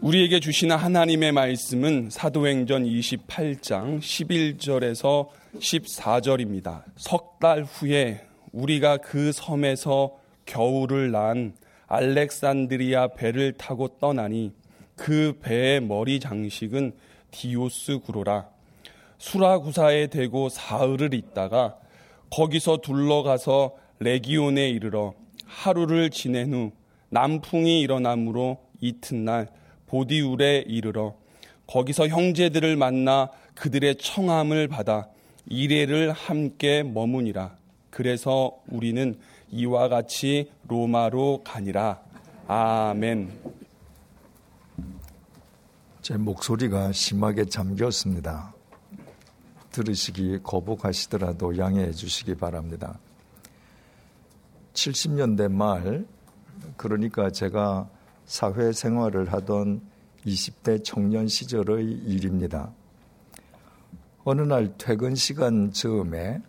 우리에게 주시는 하나님의 말씀은 사도행전 28장 11절에서 14절입니다. 석 달 후에 우리가 그 섬에서 겨울을 난 알렉산드리아 배를 타고 떠나니 그 배의 머리 장식은 디오스 구로라. 수라구사에 대고 사흘을 있다가 거기서 둘러가서 레기온에 이르러 하루를 지낸 후 남풍이 일어나므로 이튿날 보디울에 이르러 거기서 형제들을 만나 그들의 청함을 받아 이래를 함께 머무니라. 그래서 우리는 이와 같이 로마로 가니라. 아멘. 제 목소리가 심하게 잠겼습니다. 들으시기 거북하시더라도 양해해 주시기 바랍니다. 70년대 말, 그러니까 제가 사회생활을 하던 20대 청년 시절의 일입니다. 어느 날 퇴근 시간 즈음에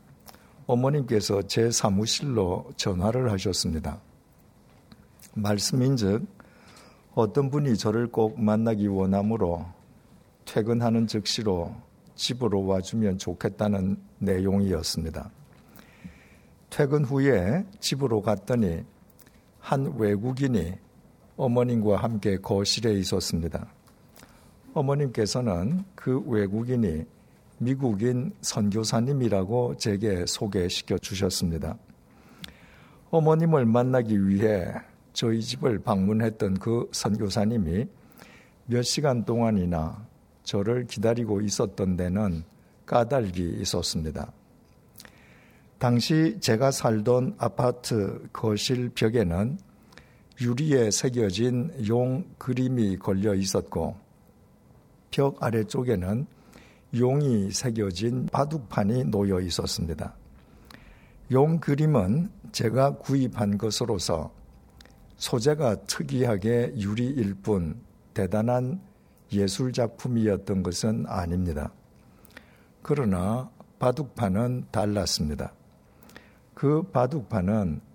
어머님께서 제 사무실로 전화를 하셨습니다. 말씀인 즉, 어떤 분이 저를 꼭 만나기 원하므로 퇴근하는 즉시로 집으로 와주면 좋겠다는 내용이었습니다. 퇴근 후에 집으로 갔더니 한 외국인이 어머님과 함께 거실에 있었습니다. 어머님께서는 그 외국인이 미국인 선교사님이라고 제게 소개시켜 주셨습니다. 어머님을 만나기 위해 저희 집을 방문했던 그 선교사님이 몇 시간 동안이나 저를 기다리고 있었던 데는 까닭이 있었습니다. 당시 제가 살던 아파트 거실 벽에는 유리에 새겨진 용 그림이 걸려 있었고 벽 아래쪽에는 용이 새겨진 바둑판이 놓여 있었습니다. 용 그림은 제가 구입한 것으로서 소재가 특이하게 유리일 뿐 대단한 예술 작품이었던 것은 아닙니다. 그러나 바둑판은 달랐습니다. 그 바둑판은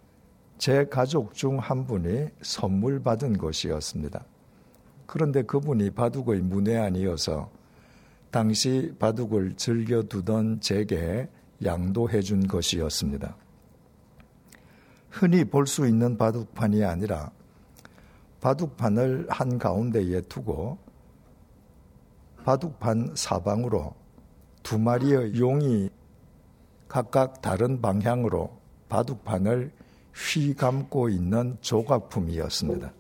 제 가족 중 한 분이 선물 받은 것이었습니다. 그런데 그분이 바둑의 문외한이어서 당시 바둑을 즐겨 두던 제게 양도해 준 것이었습니다. 흔히 볼 수 있는 바둑판이 아니라 바둑판을 한 가운데에 두고 바둑판 사방으로 두 마리의 용이 각각 다른 방향으로 바둑판을 휘 감고 있는 조각품이었습니다.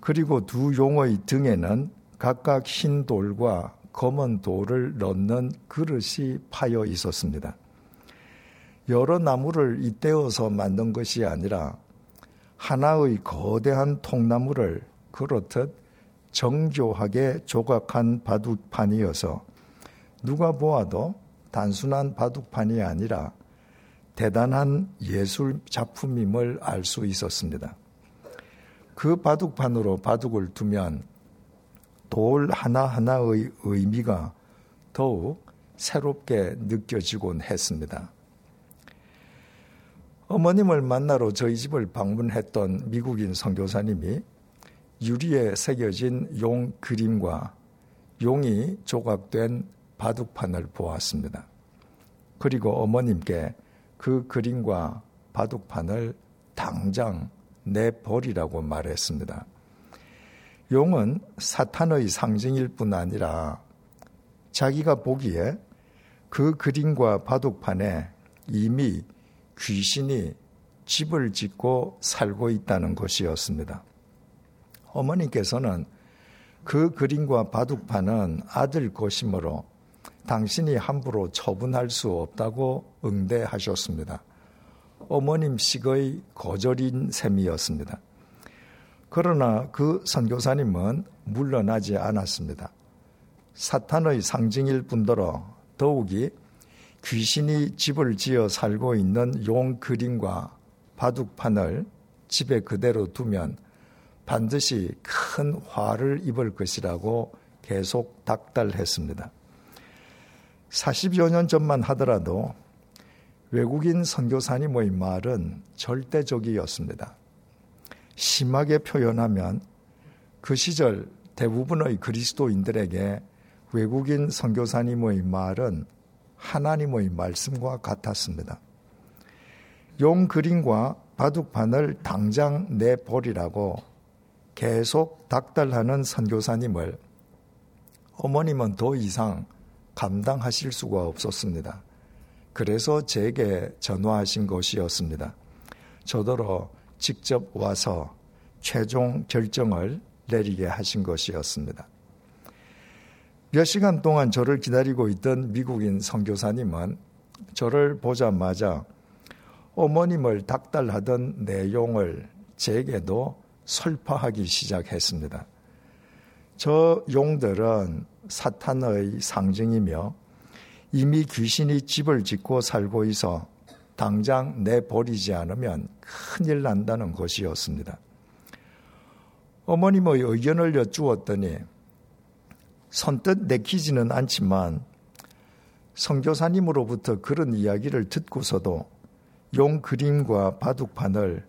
그리고 두 용의 등에는 각각 흰 돌과 검은 돌을 넣는 그릇이 파여 있었습니다. 여러 나무를 잇대어서 만든 것이 아니라 하나의 거대한 통나무를 그렇듯 정교하게 조각한 바둑판이어서 누가 보아도 단순한 바둑판이 아니라 대단한 예술 작품임을 알 수 있었습니다. 그 바둑판으로 바둑을 두면 돌 하나하나의 의미가 더욱 새롭게 느껴지곤 했습니다. 어머님을 만나러 저희 집을 방문했던 미국인 선교사님이 유리에 새겨진 용 그림과 용이 조각된 바둑판을 보았습니다. 그리고 어머님께 그 그림과 바둑판을 당장 내버리라고 말했습니다. 용은 사탄의 상징일 뿐 아니라 자기가 보기에 그 그림과 바둑판에 이미 귀신이 집을 짓고 살고 있다는 것이었습니다. 어머니께서는 그 그림과 바둑판은 아들 것이므로 당신이 함부로 처분할 수 없다고 응대하셨습니다. 어머님식의 거절인 셈이었습니다. 그러나 그 선교사님은 물러나지 않았습니다. 사탄의 상징일 뿐더러 더욱이 귀신이 집을 지어 살고 있는 용 그림과 바둑판을 집에 그대로 두면 반드시 큰 화를 입을 것이라고 계속 닥달했습니다. 40여 년 전만 하더라도 외국인 선교사님의 말은 절대적이었습니다. 심하게 표현하면 그 시절 대부분의 그리스도인들에게 외국인 선교사님의 말은 하나님의 말씀과 같았습니다. 용 그림과 바둑판을 당장 내버리라고 계속 닥달하는 선교사님을 어머님은 더 이상 감당하실 수가 없었습니다. 그래서 제게 전화하신 것이었습니다. 저더러 직접 와서 최종 결정을 내리게 하신 것이었습니다. 몇 시간 동안 저를 기다리고 있던 미국인 선교사님은 저를 보자마자 어머님을 닥달하던 내용을 제게도 설파하기 시작했습니다. 저 용들은 사탄의 상징이며 이미 귀신이 집을 짓고 살고 있어 당장 내버리지 않으면 큰일 난다는 것이었습니다. 어머님의 의견을 여쭈었더니 선뜻 내키지는 않지만 성교사님으로부터 그런 이야기를 듣고서도 용 그림과 바둑판을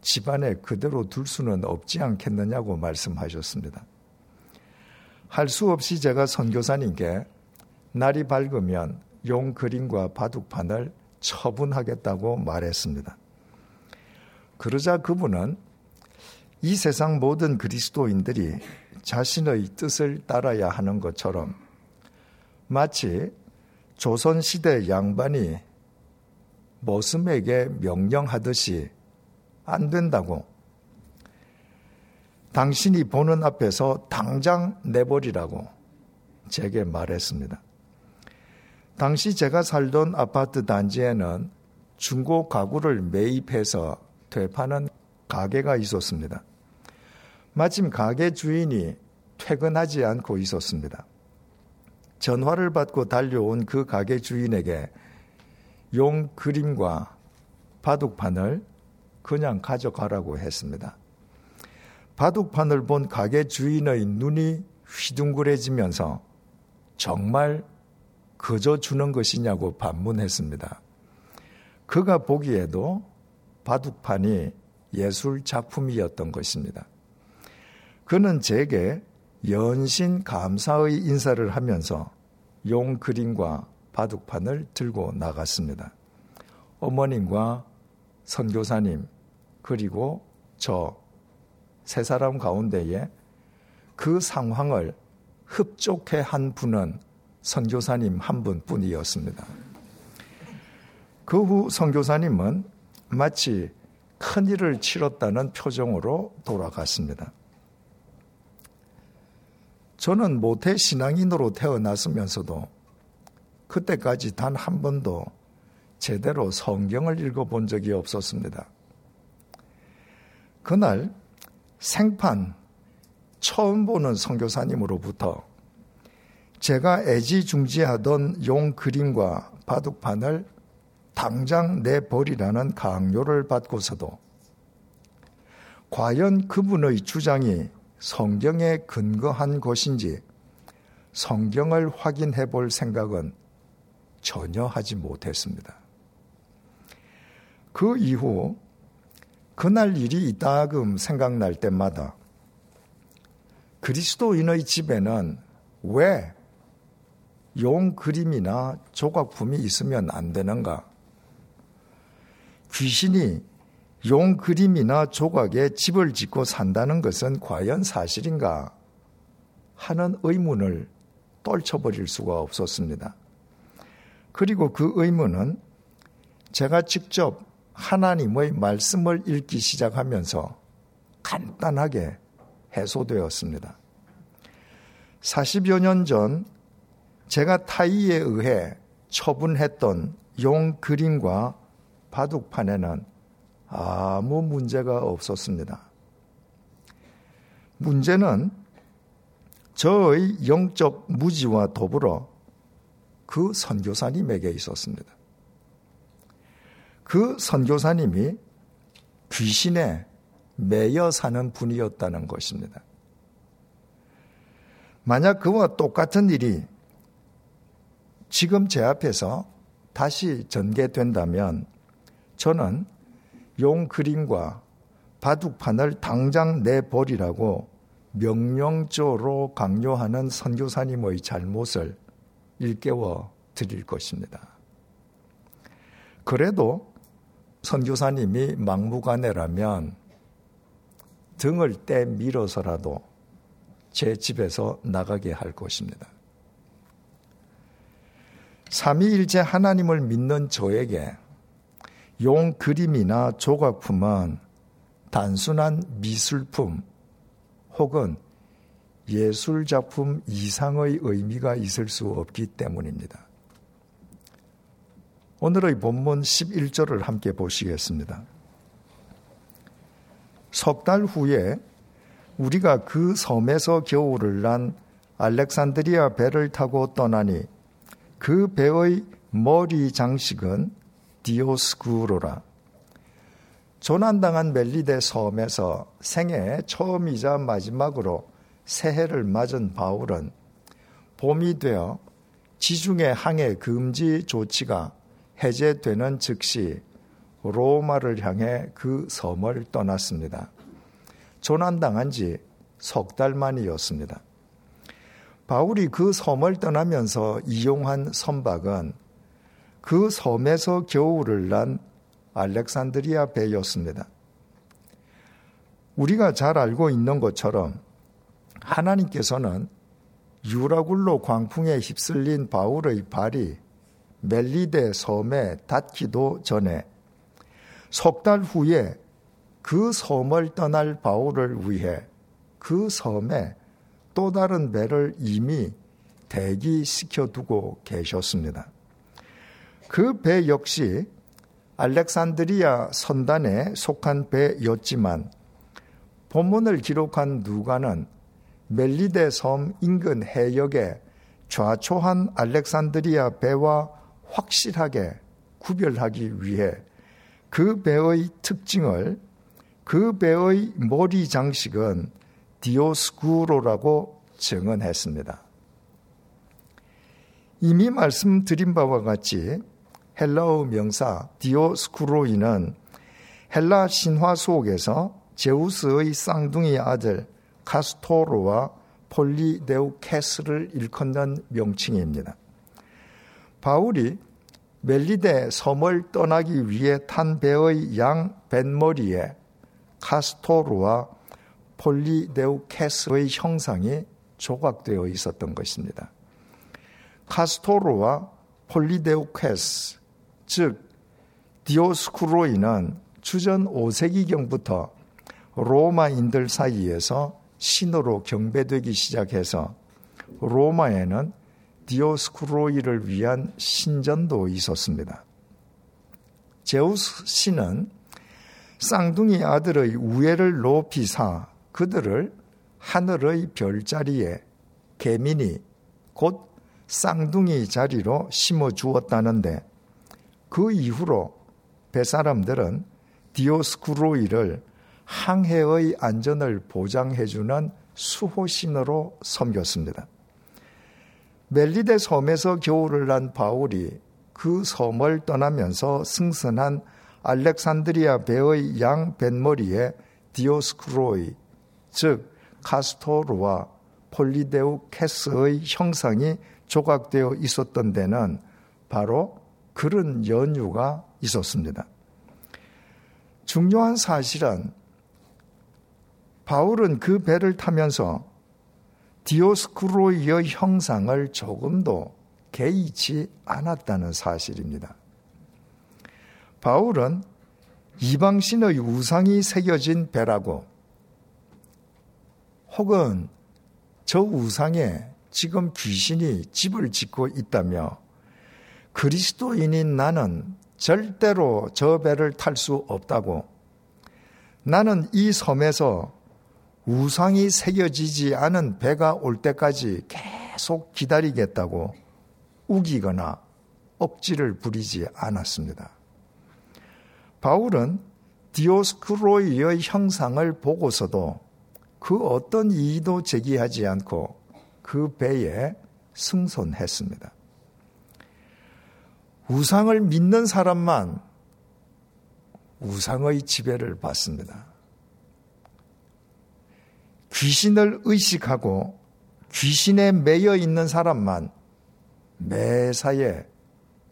집안에 그대로 둘 수는 없지 않겠느냐고 말씀하셨습니다. 할 수 없이 제가 선교사님께 날이 밝으면 용 그림과 바둑판을 처분하겠다고 말했습니다. 그러자 그분은 이 세상 모든 그리스도인들이 자신의 뜻을 따라야 하는 것처럼 마치 조선시대 양반이 모슴에게 명령하듯이 안 된다고 당신이 보는 앞에서 당장 내버리라고 제게 말했습니다. 당시 제가 살던 아파트 단지에는 중고 가구를 매입해서 되파는 가게가 있었습니다. 마침 가게 주인이 퇴근하지 않고 있었습니다. 전화를 받고 달려온 그 가게 주인에게 용 그림과 바둑판을 그냥 가져가라고 했습니다. 바둑판을 본 가게 주인의 눈이 휘둥그레지면서 정말 그저 주는 것이냐고 반문했습니다. 그가 보기에도 바둑판이 예술 작품이었던 것입니다. 그는 제게 연신 감사의 인사를 하면서 용 그림과 바둑판을 들고 나갔습니다. 어머님과 선교사님 그리고 저 세 사람 가운데에 그 상황을 흡족해 한 분은 선교사님 한 분뿐이었습니다. 그 후 선교사님은 마치 큰 일을 치렀다는 표정으로 돌아갔습니다. 저는 모태 신앙인으로 태어났으면서도 그때까지 단 한 번도 제대로 성경을 읽어본 적이 없었습니다. 그날 생판 처음 보는 선교사님으로부터 제가 애지중지하던 용 그림과 바둑판을 당장 내버리라는 강요를 받고서도 과연 그분의 주장이 성경에 근거한 것인지 성경을 확인해 볼 생각은 전혀 하지 못했습니다. 그 이후 그날 일이 이따금 생각날 때마다 그리스도인의 집에는 왜 용 그림이나 조각품이 있으면 안 되는가? 귀신이 용 그림이나 조각에 집을 짓고 산다는 것은 과연 사실인가? 하는 의문을 떨쳐버릴 수가 없었습니다. 그리고 그 의문은 제가 직접 하나님의 말씀을 읽기 시작하면서 간단하게 해소되었습니다. 40여 년 전 제가 타이에 의해 처분했던 용 그림과 바둑판에는 아무 문제가 없었습니다. 문제는 저의 영적 무지와 더불어 그 선교사님에게 있었습니다. 그 선교사님이 귀신에 매여 사는 분이었다는 것입니다. 만약 그와 똑같은 일이 지금 제 앞에서 다시 전개된다면 저는 용 그림과 바둑판을 당장 내버리라고 명령조로 강요하는 선교사님의 잘못을 일깨워 드릴 것입니다. 그래도 선교사님이 막무가내라면 등을 떼 밀어서라도 제 집에서 나가게 할 것입니다. 삼위일체 하나님을 믿는 저에게 용 그림이나 조각품은 단순한 미술품 혹은 예술작품 이상의 의미가 있을 수 없기 때문입니다. 오늘의 본문 11절을 함께 보시겠습니다. 석 달 후에 우리가 그 섬에서 겨울을 난 알렉산드리아 배를 타고 떠나니 그 배의 머리 장식은 디오스구로라. 조난당한 멜리데 섬에서 생애 처음이자 마지막으로 새해를 맞은 바울은 봄이 되어 지중해 항해 금지 조치가 해제되는 즉시 로마를 향해 그 섬을 떠났습니다. 조난당한 지 석 달 만이었습니다. 바울이 그 섬을 떠나면서 이용한 선박은 그 섬에서 겨울을 난 알렉산드리아 배였습니다. 우리가 잘 알고 있는 것처럼 하나님께서는 유라굴로 광풍에 휩쓸린 바울의 발이 멜리데 섬에 닿기도 전에 석 달 후에 그 섬을 떠날 바울을 위해 그 섬에 또 다른 배를 이미 대기시켜 두고 계셨습니다. 그 배 역시 알렉산드리아 선단에 속한 배였지만 본문을 기록한 누가는 멜리데 섬 인근 해역에 좌초한 알렉산드리아 배와 확실하게 구별하기 위해 그 배의 특징을 그 배의 머리 장식은 디오스쿠로라고 증언했습니다. 이미 말씀드린 바와 같이 헬라어 명사 디오스쿠로이는 헬라 신화 속에서 제우스의 쌍둥이 아들 카스토로와 폴리데우케스를 일컫는 명칭입니다. 바울이 멜리데 섬을 떠나기 위해 탄 배의 양 뱃머리에 카스토르와 폴리데우케스의 형상이 조각되어 있었던 것입니다. 카스토르와 폴리데우케스, 즉 디오스쿠로이는 주전 5세기경부터 로마인들 사이에서 신으로 경배되기 시작해서 로마에는 디오스쿠로이를 위한 신전도 있었습니다. 제우스 신은 쌍둥이 아들의 우애를 높이 사 그들을 하늘의 별자리에 개민이 곧 쌍둥이 자리로 심어 주었다는데 그 이후로 배사람들은 디오스쿠로이를 항해의 안전을 보장해주는 수호신으로 섬겼습니다. 멜리데 섬에서 겨울을 난 바울이 그 섬을 떠나면서 승선한 알렉산드리아 배의 양 뱃머리에 디오스크로이, 즉 카스토르와 폴리데우케스의 형상이 조각되어 있었던 데는 바로 그런 연유가 있었습니다. 중요한 사실은 바울은 그 배를 타면서 디오스크로이의 형상을 조금도 개의치 않았다는 사실입니다. 바울은 이방신의 우상이 새겨진 배라고 혹은 저 우상에 지금 귀신이 집을 짓고 있다며 그리스도인인 나는 절대로 저 배를 탈 수 없다고 나는 이 섬에서 우상이 새겨지지 않은 배가 올 때까지 계속 기다리겠다고 우기거나 억지를 부리지 않았습니다. 바울은 디오스크로이의 형상을 보고서도 그 어떤 이의도 제기하지 않고 그 배에 승선했습니다. 우상을 믿는 사람만 우상의 지배를 받습니다. 귀신을 의식하고 귀신에 매여 있는 사람만 매사에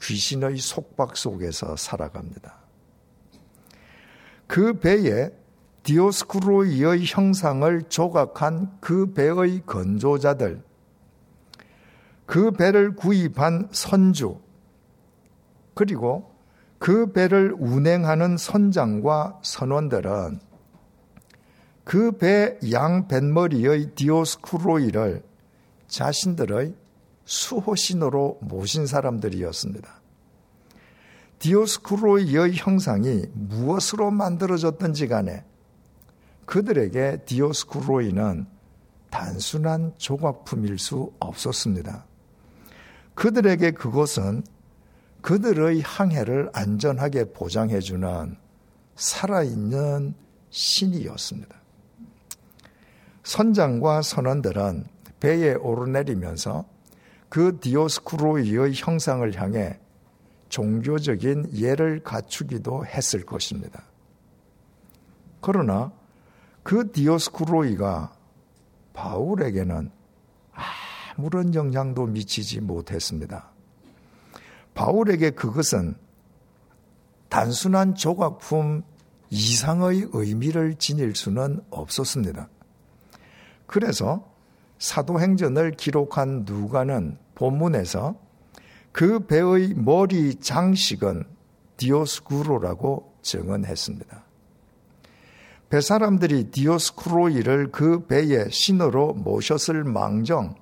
귀신의 속박 속에서 살아갑니다. 그 배에 디오스쿠로이의 형상을 조각한 그 배의 건조자들, 그 배를 구입한 선주, 그리고 그 배를 운행하는 선장과 선원들은 그 배 양 뱃머리의 디오스쿠로이를 자신들의 수호신으로 모신 사람들이었습니다. 디오스쿠로이의 형상이 무엇으로 만들어졌든지 간에 그들에게 디오스쿠로이는 단순한 조각품일 수 없었습니다. 그들에게 그것은 그들의 항해를 안전하게 보장해주는 살아있는 신이었습니다. 선장과 선원들은 배에 오르내리면서 그 디오스쿠로이의 형상을 향해 종교적인 예를 갖추기도 했을 것입니다. 그러나 그 디오스쿠로이가 바울에게는 아무런 영향도 미치지 못했습니다. 바울에게 그것은 단순한 조각품 이상의 의미를 지닐 수는 없었습니다. 그래서 사도행전을 기록한 누가는 본문에서 그 배의 머리 장식은 디오스쿠로라고 증언했습니다. 배 사람들이 디오스쿠로이를 그 배의 신으로 모셨을 망정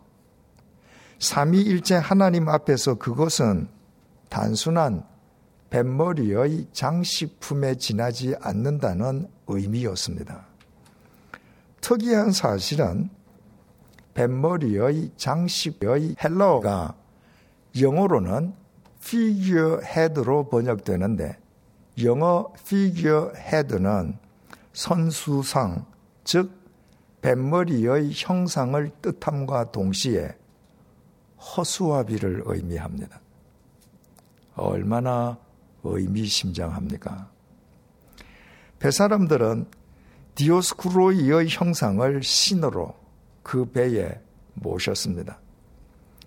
삼위일체 하나님 앞에서 그것은 단순한 뱃머리의 장식품에 지나지 않는다는 의미였습니다. 특이한 사실은 뱃머리의 장식의 헬러가 영어로는 figure head로 번역되는데 영어 figure head는 선수상, 즉 뱃머리의 형상을 뜻함과 동시에 허수아비를 의미합니다. 얼마나 의미심장합니까? 배 사람들은 디오스쿠로이의 형상을 신으로 그 배에 모셨습니다.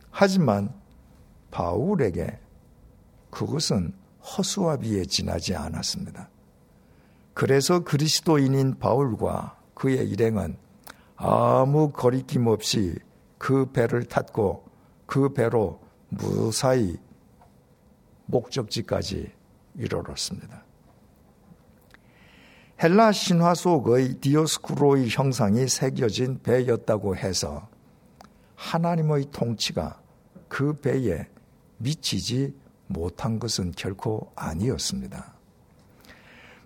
하지만 바울에게 그것은 허수아 비에 지나지 않았습니다. 그래서 그리스도인인 바울과 그의 일행은 아무 거리낌 없이 그 배를 탔고 그 배로 무사히 목적지까지 이르렀습니다. 헬라 신화 속의 디오스쿠로의 형상이 새겨진 배였다고 해서 하나님의 통치가 그 배에 미치지 못한 것은 결코 아니었습니다.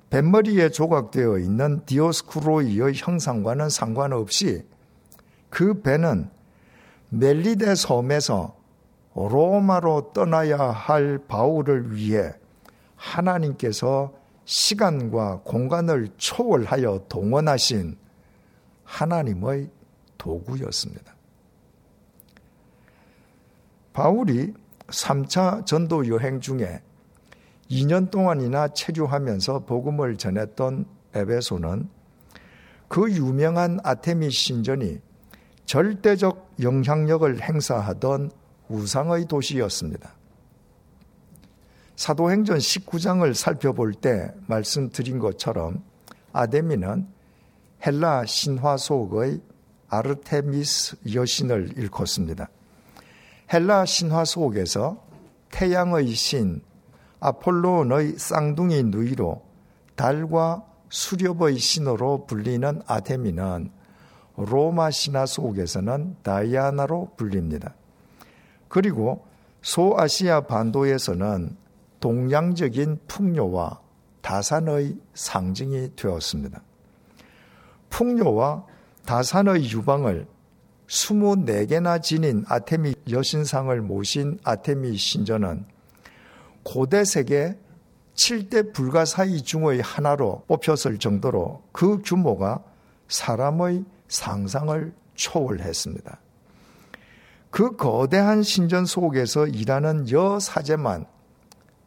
뱃머리에 조각되어 있는 디오스쿠로이의 형상과는 상관없이 그 배는 멜리데 섬에서 로마로 떠나야 할 바울을 위해 하나님께서 시간과 공간을 초월하여 동원하신 하나님의 도구였습니다. 바울이 3차 전도 여행 중에 2년 동안이나 체류하면서 복음을 전했던 에베소는 그 유명한 아테미 신전이 절대적 영향력을 행사하던 우상의 도시였습니다. 사도행전 19장을 살펴볼 때 말씀드린 것처럼 아데미는 헬라 신화 속의 아르테미스 여신을 일컫습니다. 헬라 신화 속에서 태양의 신 아폴론의 쌍둥이 누이로 달과 수렵의 신으로 불리는 아테미는 로마 신화 속에서는 다이아나로 불립니다. 그리고 소아시아 반도에서는 동양적인 풍요와 다산의 상징이 되었습니다. 풍요와 다산의 유방을 24개나 지닌 아테미 여신상을 모신 아테미 신전은 고대 세계 7대 불가사의 중의 하나로 뽑혔을 정도로 그 규모가 사람의 상상을 초월했습니다. 그 거대한 신전 속에서 일하는 여사제만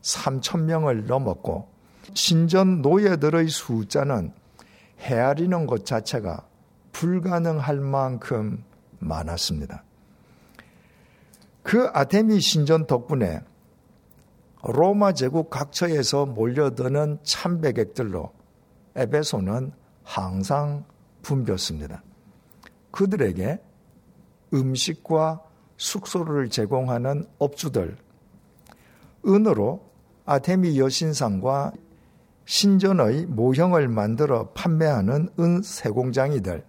3천 명을 넘었고 신전 노예들의 숫자는 헤아리는 것 자체가 불가능할 만큼 많았습니다. 그 아테미 신전 덕분에 로마 제국 각처에서 몰려드는 참배객들로 에베소는 항상 붐볐습니다. 그들에게 음식과 숙소를 제공하는 업주들, 은으로 아테미 여신상과 신전의 모형을 만들어 판매하는 은 세공장이들,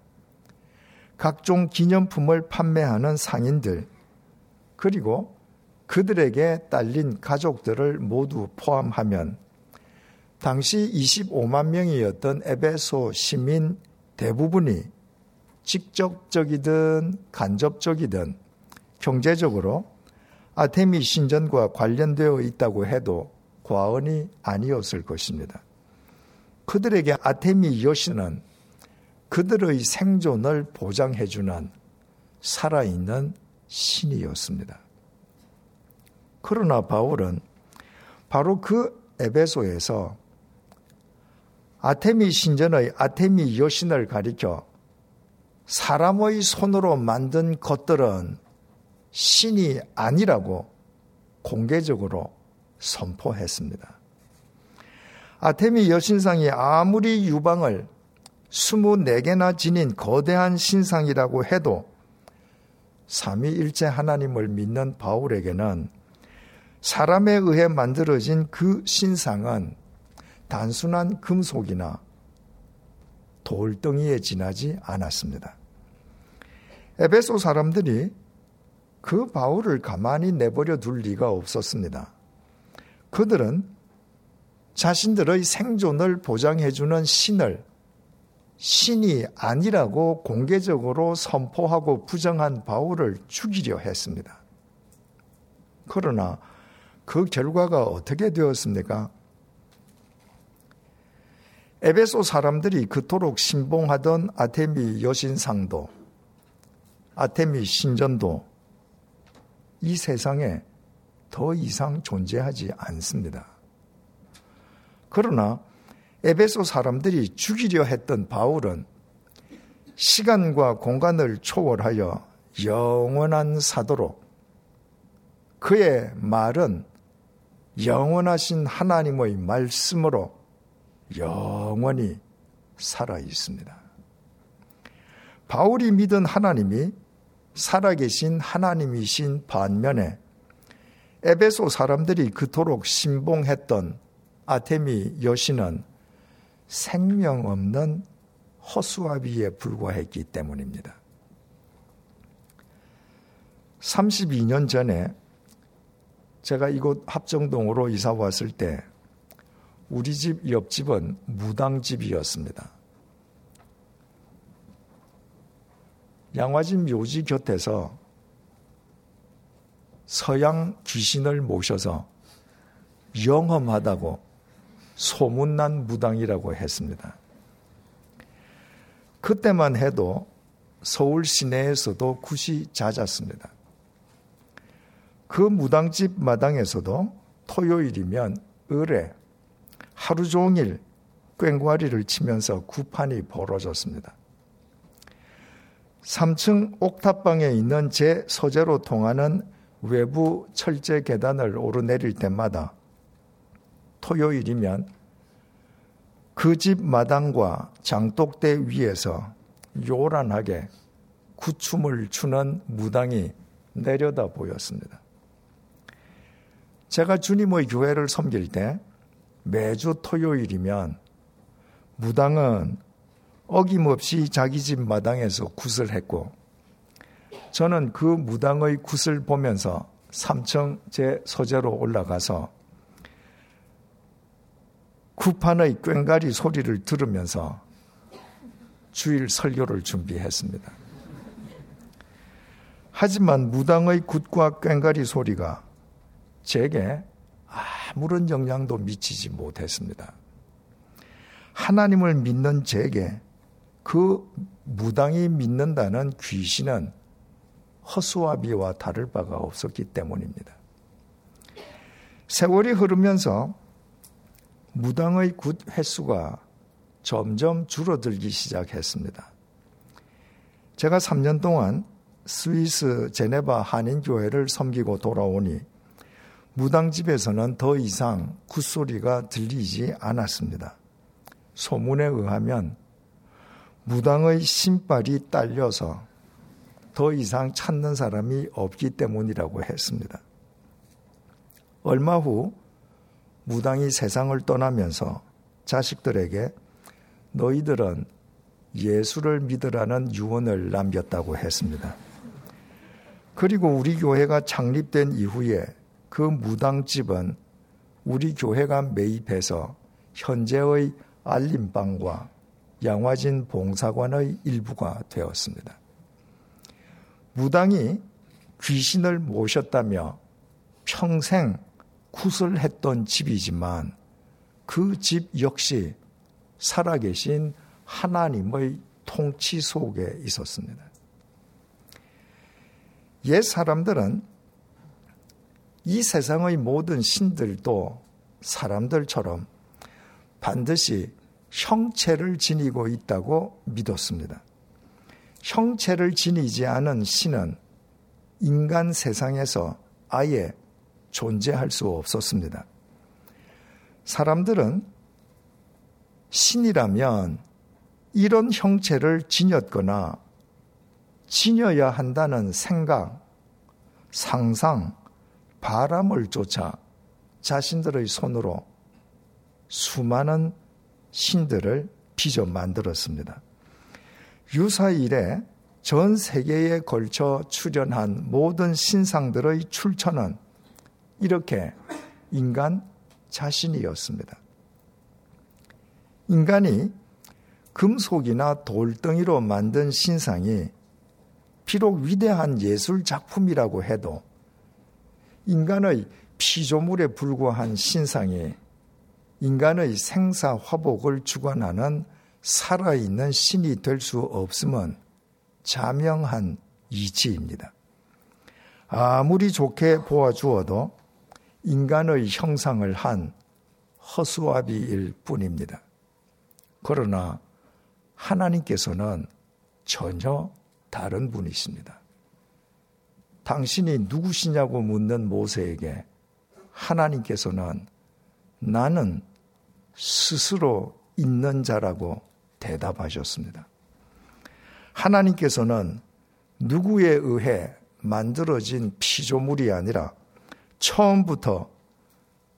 각종 기념품을 판매하는 상인들, 그리고 그들에게 딸린 가족들을 모두 포함하면 당시 25만 명이었던 에베소 시민 대부분이 직접적이든 간접적이든 경제적으로 아테미 신전과 관련되어 있다고 해도 과언이 아니었을 것입니다. 그들에게 아테미 여신은 그들의 생존을 보장해주는 살아있는 신이었습니다. 그러나 바울은 바로 그 에베소에서 아테미 신전의 아테미 여신을 가리켜 사람의 손으로 만든 것들은 신이 아니라고 공개적으로 선포했습니다. 아테미 여신상이 아무리 유방을 24개나 지닌 거대한 신상이라고 해도 삼위일체 하나님을 믿는 바울에게는 사람에 의해 만들어진 그 신상은 단순한 금속이나 돌덩이에 지나지 않았습니다. 에베소 사람들이 그 바울을 가만히 내버려 둘 리가 없었습니다. 그들은 자신들의 생존을 보장해주는 신을 신이 아니라고 공개적으로 선포하고 부정한 바울을 죽이려 했습니다. 그러나 그 결과가 어떻게 되었습니까? 에베소 사람들이 그토록 신봉하던 아테미 여신상도, 아테미 신전도 이 세상에 더 이상 존재하지 않습니다. 그러나 에베소 사람들이 죽이려 했던 바울은 시간과 공간을 초월하여 영원한 사도로 그의 말은 영원하신 하나님의 말씀으로 영원히 살아 있습니다. 바울이 믿은 하나님이 살아계신 하나님이신 반면에 에베소 사람들이 그토록 신봉했던 아테미 여신은 생명 없는 허수아비에 불과했기 때문입니다. 32년 전에 제가 이곳 합정동으로 이사 왔을 때 우리 집 옆집은 무당집이었습니다. 양화진 묘지 곁에서 서양 귀신을 모셔서 영험하다고 소문난 무당이라고 했습니다. 그때만 해도 서울 시내에서도 굿이 잦았습니다. 그 무당집 마당에서도 토요일이면 을에 하루 종일 꽹과리를 치면서 구판이 벌어졌습니다. 3층 옥탑방에 있는 제 서재로 통하는 외부 철제 계단을 오르내릴 때마다 토요일이면 그 집 마당과 장독대 위에서 요란하게 구춤을 추는 무당이 내려다 보였습니다. 제가 주님의 교회를 섬길 때 매주 토요일이면 무당은 어김없이 자기 집 마당에서 굿을 했고 저는 그 무당의 굿을 보면서 3층 제 서재로 올라가서 구판의 꽹가리 소리를 들으면서 주일 설교를 준비했습니다. 하지만 무당의 굿과 꽹가리 소리가 제게 아무런 영향도 미치지 못했습니다. 하나님을 믿는 제게 그 무당이 믿는다는 귀신은 허수아비와 다를 바가 없었기 때문입니다. 세월이 흐르면서 무당의 굿 횟수가 점점 줄어들기 시작했습니다. 제가 3년 동안 스위스 제네바 한인교회를 섬기고 돌아오니 무당집에서는 더 이상 굿소리가 들리지 않았습니다. 소문에 의하면 무당의 신발이 딸려서 더 이상 찾는 사람이 없기 때문이라고 했습니다. 얼마 후 무당이 세상을 떠나면서 자식들에게 너희들은 예수를 믿으라는 유언을 남겼다고 했습니다. 그리고 우리 교회가 창립된 이후에 그 무당집은 우리 교회가 매입해서 현재의 알림방과 양화진 봉사관의 일부가 되었습니다. 무당이 귀신을 모셨다며 평생 구슬했던 집이지만 그 집 역시 살아계신 하나님의 통치 속에 있었습니다. 옛 사람들은 이 세상의 모든 신들도 사람들처럼 반드시 형체를 지니고 있다고 믿었습니다. 형체를 지니지 않은 신은 인간 세상에서 아예 존재할 수 없었습니다. 사람들은 신이라면 이런 형체를 지녔거나 지녀야 한다는 생각, 상상, 바람을 쫓아 자신들의 손으로 수많은 신들을 빚어 만들었습니다. 유사 일에 전 세계에 걸쳐 출현한 모든 신상들의 출처는 이렇게 인간 자신이었습니다. 인간이 금속이나 돌덩이로 만든 신상이 비록 위대한 예술 작품이라고 해도 인간의 피조물에 불과한 신상이 인간의 생사 화복을 주관하는 살아있는 신이 될 수 없음은 자명한 이치입니다. 아무리 좋게 보아주어도 인간의 형상을 한 허수아비일 뿐입니다. 그러나 하나님께서는 전혀 다른 분이십니다. 당신이 누구시냐고 묻는 모세에게 하나님께서는 나는 스스로 있는 자라고 대답하셨습니다. 하나님께서는 누구에 의해 만들어진 피조물이 아니라 처음부터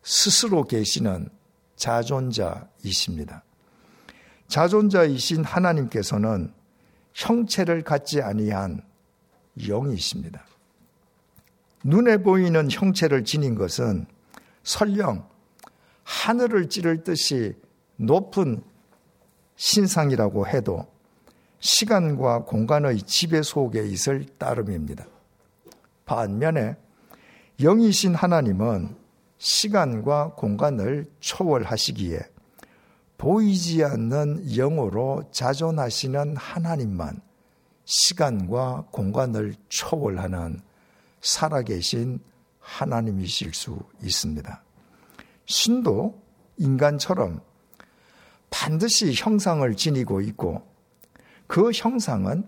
스스로 계시는 자존자이십니다. 자존자이신 하나님께서는 형체를 갖지 아니한 영이십니다. 눈에 보이는 형체를 지닌 것은 설령 하늘을 찌를 듯이 높은 신상이라고 해도 시간과 공간의 지배 속에 있을 따름입니다. 반면에 영이신 하나님은 시간과 공간을 초월하시기에 보이지 않는 영으로 자존하시는 하나님만 시간과 공간을 초월하는 살아계신 하나님이실 수 있습니다. 신도 인간처럼 반드시 형상을 지니고 있고 그 형상은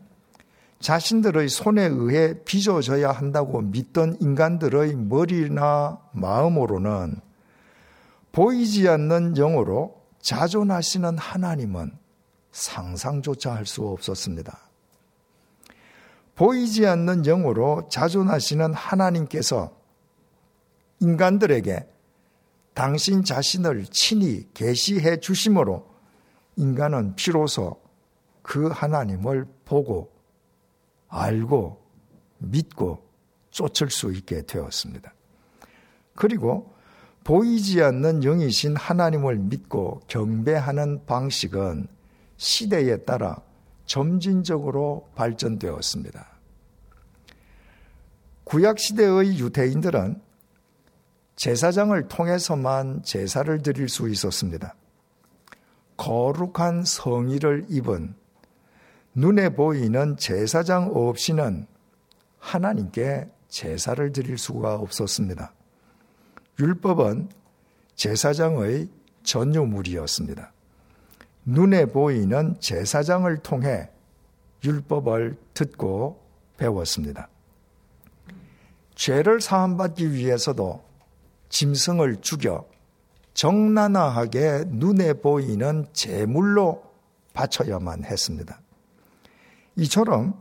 자신들의 손에 의해 빚어져야 한다고 믿던 인간들의 머리나 마음으로는 보이지 않는 영으로 자존하시는 하나님은 상상조차 할 수 없었습니다. 보이지 않는 영으로 자존하시는 하나님께서 인간들에게 당신 자신을 친히 계시해 주심으로 인간은 비로소 그 하나님을 보고 알고 믿고 쫓을 수 있게 되었습니다. 그리고 보이지 않는 영이신 하나님을 믿고 경배하는 방식은 시대에 따라 점진적으로 발전되었습니다. 구약시대의 유대인들은 제사장을 통해서만 제사를 드릴 수 있었습니다. 거룩한 성의를 입은 눈에 보이는 제사장 없이는 하나님께 제사를 드릴 수가 없었습니다. 율법은 제사장의 전유물이었습니다. 눈에 보이는 제사장을 통해 율법을 듣고 배웠습니다. 죄를 사함받기 위해서도 짐승을 죽여 정난하게 눈에 보이는 제물로 바쳐야만 했습니다. 이처럼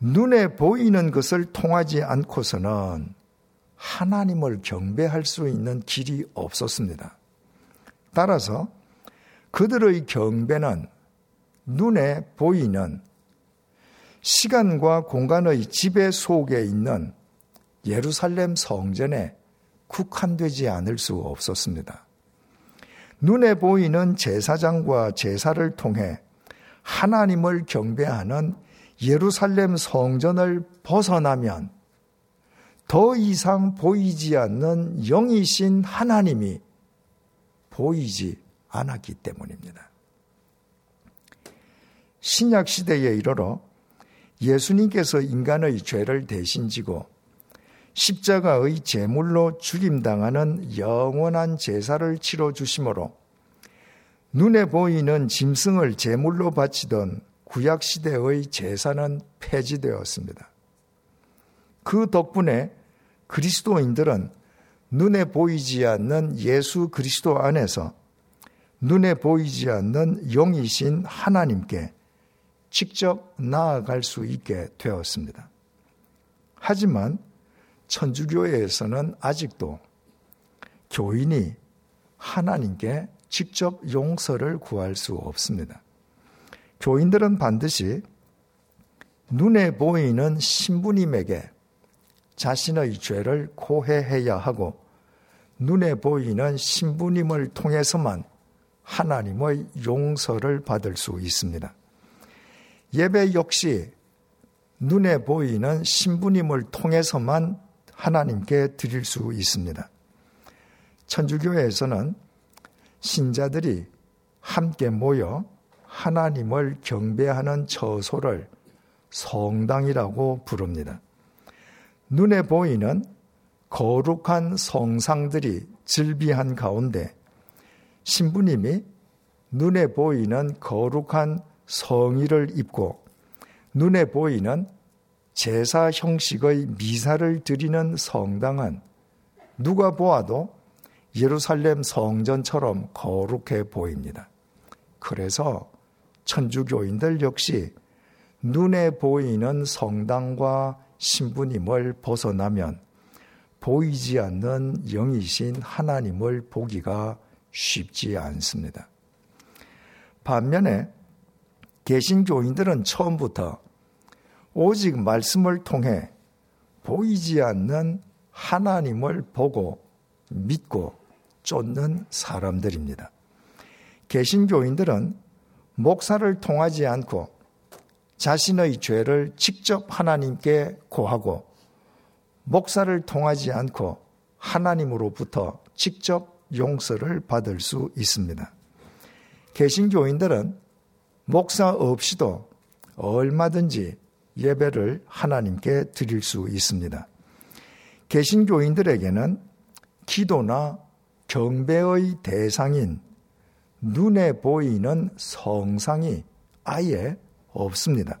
눈에 보이는 것을 통하지 않고서는 하나님을 경배할 수 있는 길이 없었습니다. 따라서 그들의 경배는 눈에 보이는 시간과 공간의 지배 속에 있는 예루살렘 성전에 국한되지 않을 수 없었습니다. 눈에 보이는 제사장과 제사를 통해 하나님을 경배하는 예루살렘 성전을 벗어나면 더 이상 보이지 않는 영이신 하나님이 보이지 않았기 때문입니다. 신약 시대에 이르러 예수님께서 인간의 죄를 대신 지고 십자가의 제물로 죽임당하는 영원한 제사를 치러 주심으로 눈에 보이는 짐승을 제물로 바치던 구약 시대의 제사는 폐지되었습니다. 그 덕분에 그리스도인들은 눈에 보이지 않는 예수 그리스도 안에서 눈에 보이지 않는 영이신 하나님께 직접 나아갈 수 있게 되었습니다. 하지만 천주교회에서는 아직도 교인이 하나님께 직접 용서를 구할 수 없습니다. 교인들은 반드시 눈에 보이는 신부님에게 자신의 죄를 고해해야 하고 눈에 보이는 신부님을 통해서만 하나님의 용서를 받을 수 있습니다. 예배 역시 눈에 보이는 신부님을 통해서만 하나님께 드릴 수 있습니다. 천주교에서는 신자들이 함께 모여 하나님을 경배하는 처소를 성당이라고 부릅니다. 눈에 보이는 거룩한 성상들이 즐비한 가운데 신부님이 눈에 보이는 거룩한 성의를 입고 눈에 보이는 제사 형식의 미사를 드리는 성당은 누가 보아도 예루살렘 성전처럼 거룩해 보입니다. 그래서 천주교인들 역시 눈에 보이는 성당과 신부님을 벗어나면 보이지 않는 영이신 하나님을 보기가 쉽지 않습니다. 반면에 개신교인들은 처음부터 오직 말씀을 통해 보이지 않는 하나님을 보고 믿고 쫓는 사람들입니다. 개신교인들은 목사를 통하지 않고 자신의 죄를 직접 하나님께 고하고 목사를 통하지 않고 하나님으로부터 직접 용서를 받을 수 있습니다. 개신교인들은 목사 없이도 얼마든지 예배를 하나님께 드릴 수 있습니다. 개신교인들에게는 기도나 경배의 대상인 눈에 보이는 성상이 아예 없습니다.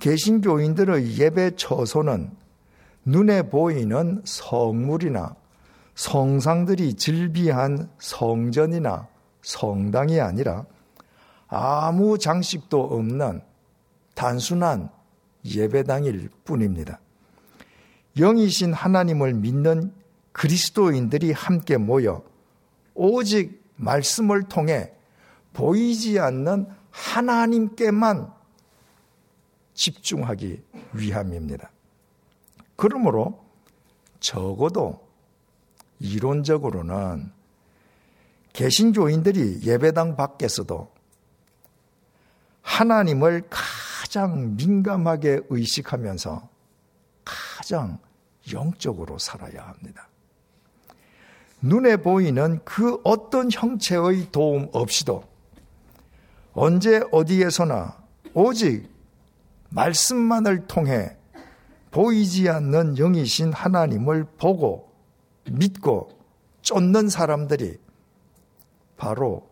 개신교인들의 예배 처소는 눈에 보이는 성물이나 성상들이 즐비한 성전이나 성당이 아니라 아무 장식도 없는 단순한 예배당일 뿐입니다. 영이신 하나님을 믿는 그리스도인들이 함께 모여 오직 말씀을 통해 보이지 않는 하나님께만 집중하기 위함입니다. 그러므로 적어도 이론적으로는 개신교인들이 예배당 밖에서도 하나님을 가장 민감하게 의식하면서 가장 영적으로 살아야 합니다. 눈에 보이는 그 어떤 형체의 도움 없이도 언제 어디에서나 오직 말씀만을 통해 보이지 않는 영이신 하나님을 보고 믿고 쫓는 사람들이 바로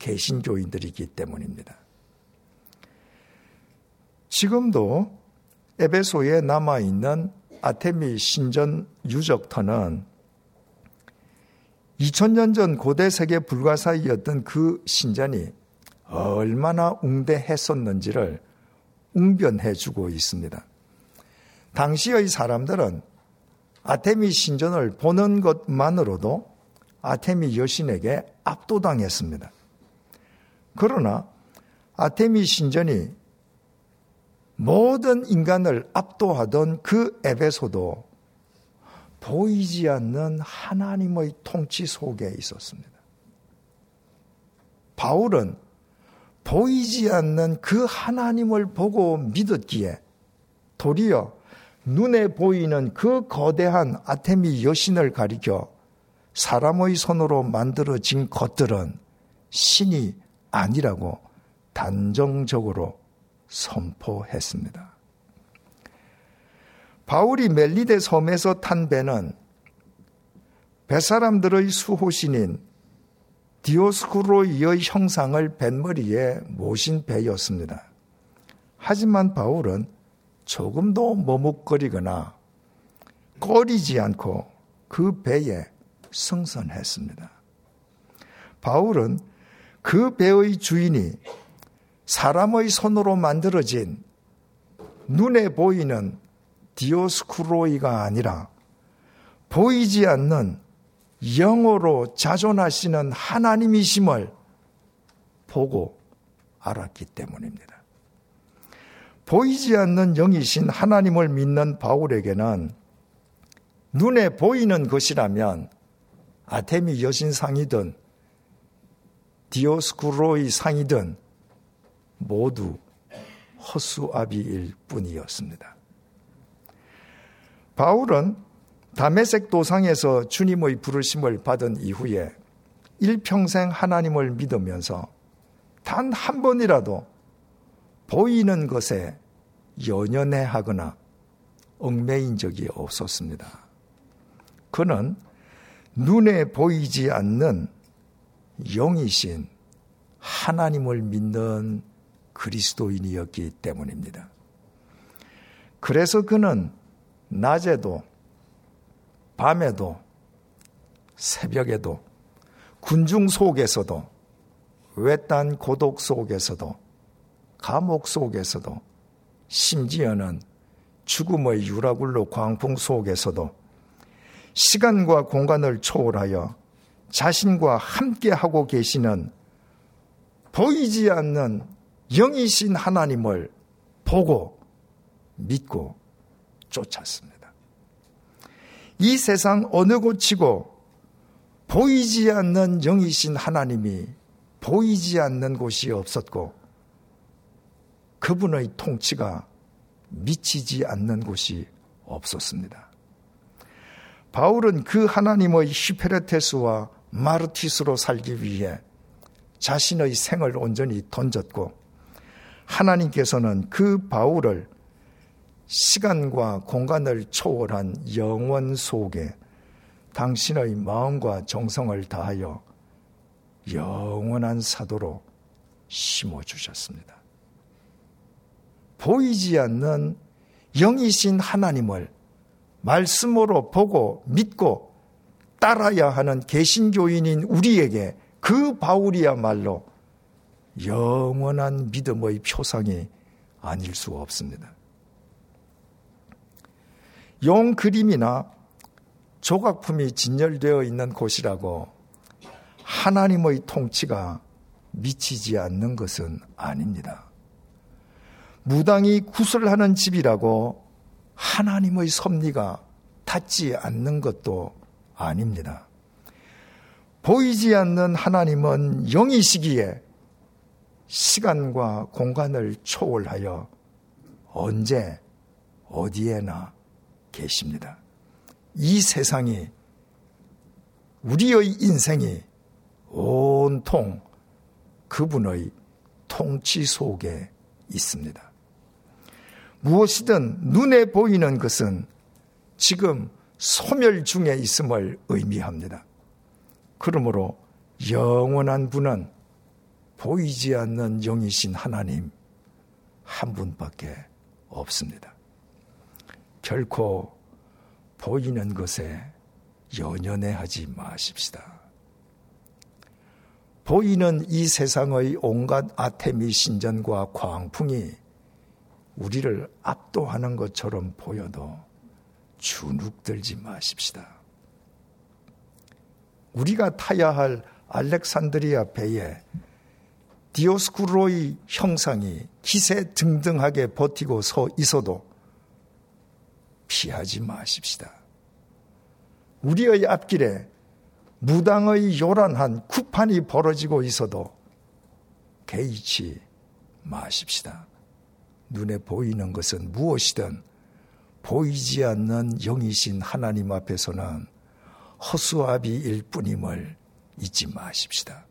개신교인들이기 때문입니다. 지금도 에베소에 남아 있는 아테미 신전 유적터는 2000년 전 고대 세계 불가사의였던 그 신전이 얼마나 웅대했었는지를 웅변해 주고 있습니다. 당시의 사람들은 아테미 신전을 보는 것만으로도 아테미 여신에게 압도당했습니다. 그러나 아테미 신전이 모든 인간을 압도하던 그 에베소도 보이지 않는 하나님의 통치 속에 있었습니다. 바울은 보이지 않는 그 하나님을 보고 믿었기에 도리어 눈에 보이는 그 거대한 아테미 여신을 가리켜 사람의 손으로 만들어진 것들은 신이 아니라고 단정적으로 선포했습니다. 바울이 멜리데 섬에서 탄 배는 배사람들의 수호신인 디오스쿠로이의 형상을 뱃머리에 모신 배였습니다. 하지만 바울은 조금도 머뭇거리거나 꺼리지 않고 그 배에 승선했습니다. 바울은 그 배의 주인이 사람의 손으로 만들어진 눈에 보이는 디오스쿠로이가 아니라 보이지 않는 영어로 자존하시는 하나님이심을 보고 알았기 때문입니다. 보이지 않는 영이신 하나님을 믿는 바울에게는 눈에 보이는 것이라면 아테미 여신상이든 디오스쿠로이 상이든 모두 허수아비일 뿐이었습니다. 바울은 다메섹 도상에서 주님의 부르심을 받은 이후에 일평생 하나님을 믿으면서 단 한 번이라도 보이는 것에 연연해 하거나 얽매인 적이 없었습니다. 그는 눈에 보이지 않는 영이신 하나님을 믿는 그리스도인이었기 때문입니다. 그래서 그는 낮에도 밤에도 새벽에도 군중 속에서도 외딴 고독 속에서도 감옥 속에서도 심지어는 죽음의 유라굴로 광풍 속에서도 시간과 공간을 초월하여 자신과 함께 하고 계시는 보이지 않는 영이신 하나님을 보고 믿고 쫓았습니다. 이 세상 어느 곳이고 보이지 않는 영이신 하나님이 보이지 않는 곳이 없었고 그분의 통치가 미치지 않는 곳이 없었습니다. 바울은 그 하나님의 히페레테스와 마르티스로 살기 위해 자신의 생을 온전히 던졌고 하나님께서는 그 바울을 시간과 공간을 초월한 영원 속에 당신의 마음과 정성을 다하여 영원한 사도로 심어주셨습니다. 보이지 않는 영이신 하나님을 말씀으로 보고 믿고 따라야 하는 개신교인인 우리에게 그 바울이야말로 영원한 믿음의 표상이 아닐 수 없습니다. 용 그림이나 조각품이 진열되어 있는 곳이라고 하나님의 통치가 미치지 않는 것은 아닙니다. 무당이 구슬하는 집이라고 하나님의 섭리가 닿지 않는 것도 아닙니다. 보이지 않는 하나님은 영이시기에 시간과 공간을 초월하여 언제 어디에나 계십니다. 이 세상이 우리의 인생이 온통 그분의 통치 속에 있습니다. 무엇이든 눈에 보이는 것은 지금 소멸 중에 있음을 의미합니다. 그러므로 영원한 분은 보이지 않는 영이신 하나님, 한 분밖에 없습니다. 결코 보이는 것에 연연해 하지 마십시다. 보이는 이 세상의 온갖 아테미 신전과 광풍이 우리를 압도하는 것처럼 보여도 주눅들지 마십시다. 우리가 타야 할 알렉산드리아 배에 디오스쿠로의 형상이 기세 등등하게 버티고 서 있어도 피하지 마십시다. 우리의 앞길에 무당의 요란한 쿠판이 벌어지고 있어도 개의치 마십시다. 눈에 보이는 것은 무엇이든 보이지 않는 영이신 하나님 앞에서는 허수아비일 뿐임을 잊지 마십시다.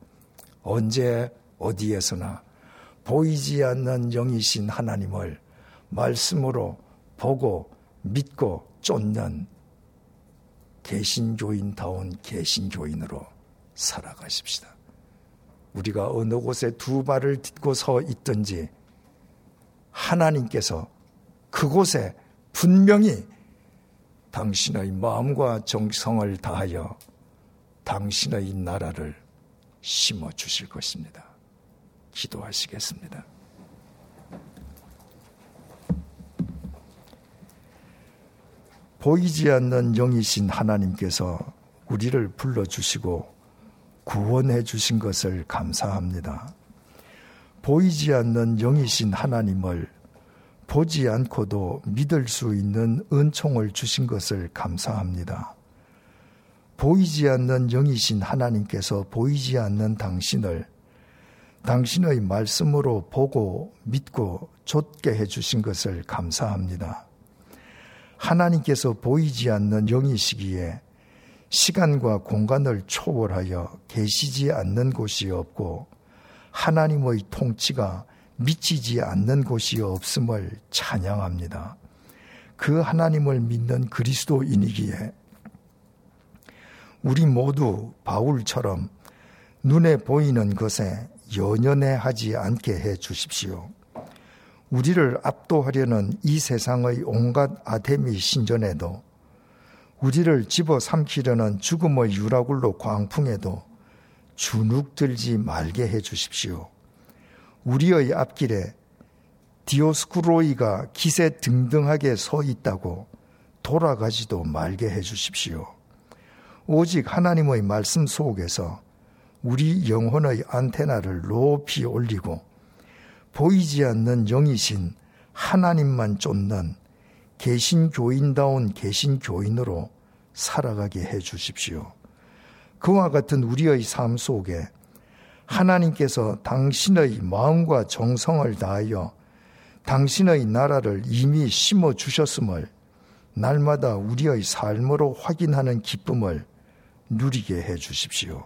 언제 어디에서나 보이지 않는 영이신 하나님을 말씀으로 보고 믿고 쫓는 개신교인다운 개신교인으로 살아가십시다. 우리가 어느 곳에 두 발을 딛고 서 있든지 하나님께서 그곳에 분명히 당신의 마음과 정성을 다하여 당신의 나라를 심어 주실 것입니다. 기도하시겠습니다. 보이지 않는 영이신 하나님께서 우리를 불러주시고 구원해 주신 것을 감사합니다. 보이지 않는 영이신 하나님을 보지 않고도 믿을 수 있는 은총을 주신 것을 감사합니다. 보이지 않는 영이신 하나님께서 보이지 않는 당신을 당신의 말씀으로 보고 믿고 좇게 해주신 것을 감사합니다. 하나님께서 보이지 않는 영이시기에 시간과 공간을 초월하여 계시지 않는 곳이 없고 하나님의 통치가 미치지 않는 곳이 없음을 찬양합니다. 그 하나님을 믿는 그리스도인이기에 우리 모두 바울처럼 눈에 보이는 것에 연연해 하지 않게 해 주십시오. 우리를 압도하려는 이 세상의 온갖 아데미 신전에도 우리를 집어 삼키려는 죽음의 유라굴로 광풍에도 주눅들지 말게 해 주십시오. 우리의 앞길에 디오스쿠로이가 기세 등등하게 서 있다고 돌아가지도 말게 해 주십시오. 오직 하나님의 말씀 속에서 우리 영혼의 안테나를 높이 올리고 보이지 않는 영이신 하나님만 쫓는 개신교인다운 개신교인으로 살아가게 해 주십시오. 그와 같은 우리의 삶 속에 하나님께서 당신의 마음과 정성을 다하여 당신의 나라를 이미 심어 주셨음을 날마다 우리의 삶으로 확인하는 기쁨을 누리게 해 주십시오.